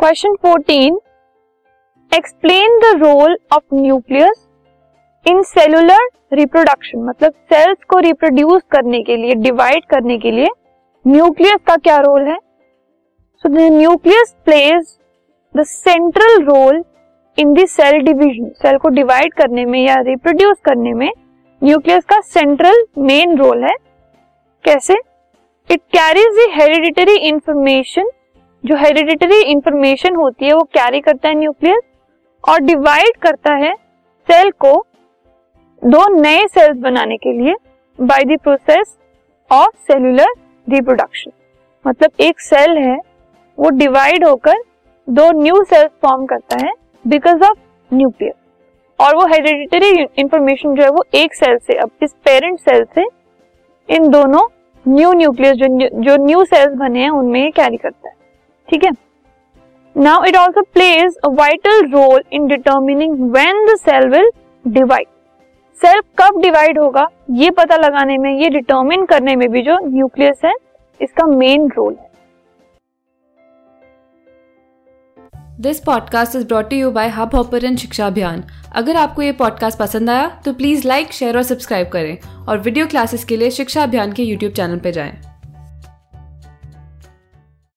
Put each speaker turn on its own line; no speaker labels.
Question fourteen explain the role of nucleus in cellular reproduction मतलब cells को reproduce करने के लिए डिवाइड करने के लिए न्यूक्लियस का क्या रोल है? So the nucleus plays the central role in the cell division cell को डिवाइड करने में या रिप्रोड्यूस करने में न्यूक्लियस का सेंट्रल मेन रोल है. कैसे? It carries the hereditary information जो हेरिडिटरी इंफॉर्मेशन होती है, वो कैरी करता है न्यूक्लियस और डिवाइड करता है सेल को दो नए सेल्स बनाने के लिए by the process of cellular reproduction मतलब एक सेल है, वो डिवाइड होकर दो न्यू सेल्स फॉर्म करता है बिकॉज़ ऑफ़ न्यूक्लियस और वो हेरिडिटरी इंफॉर्मेशन जो है, वो एक सेल से, अब इस पेरेंट सेल से इन दोनों न्यू न्यूक्लियस जो जो न्यू सेल्स बने हैं, उनमें ये कैरी करता है। ठीक है? Now it also plays a vital role in determining when the cell will divide cell कब डिवाइड होगा? ये पता लगाने में, ये डिटर्मिन करने में भी जो न्यूक्लियस है, इसका मेन रोल है।
This podcast is brought you by Hubhopper Shiksha Abhiyan अगर आपको ये पॉडकास्ट पसंद आया तो प्लीज़ लाइक शेयर और सब्सक्राइब करें। और वीडियो क्लासेस के लिए शिक्षा अभियान के यूट्यूब चैनल पर जाएँ।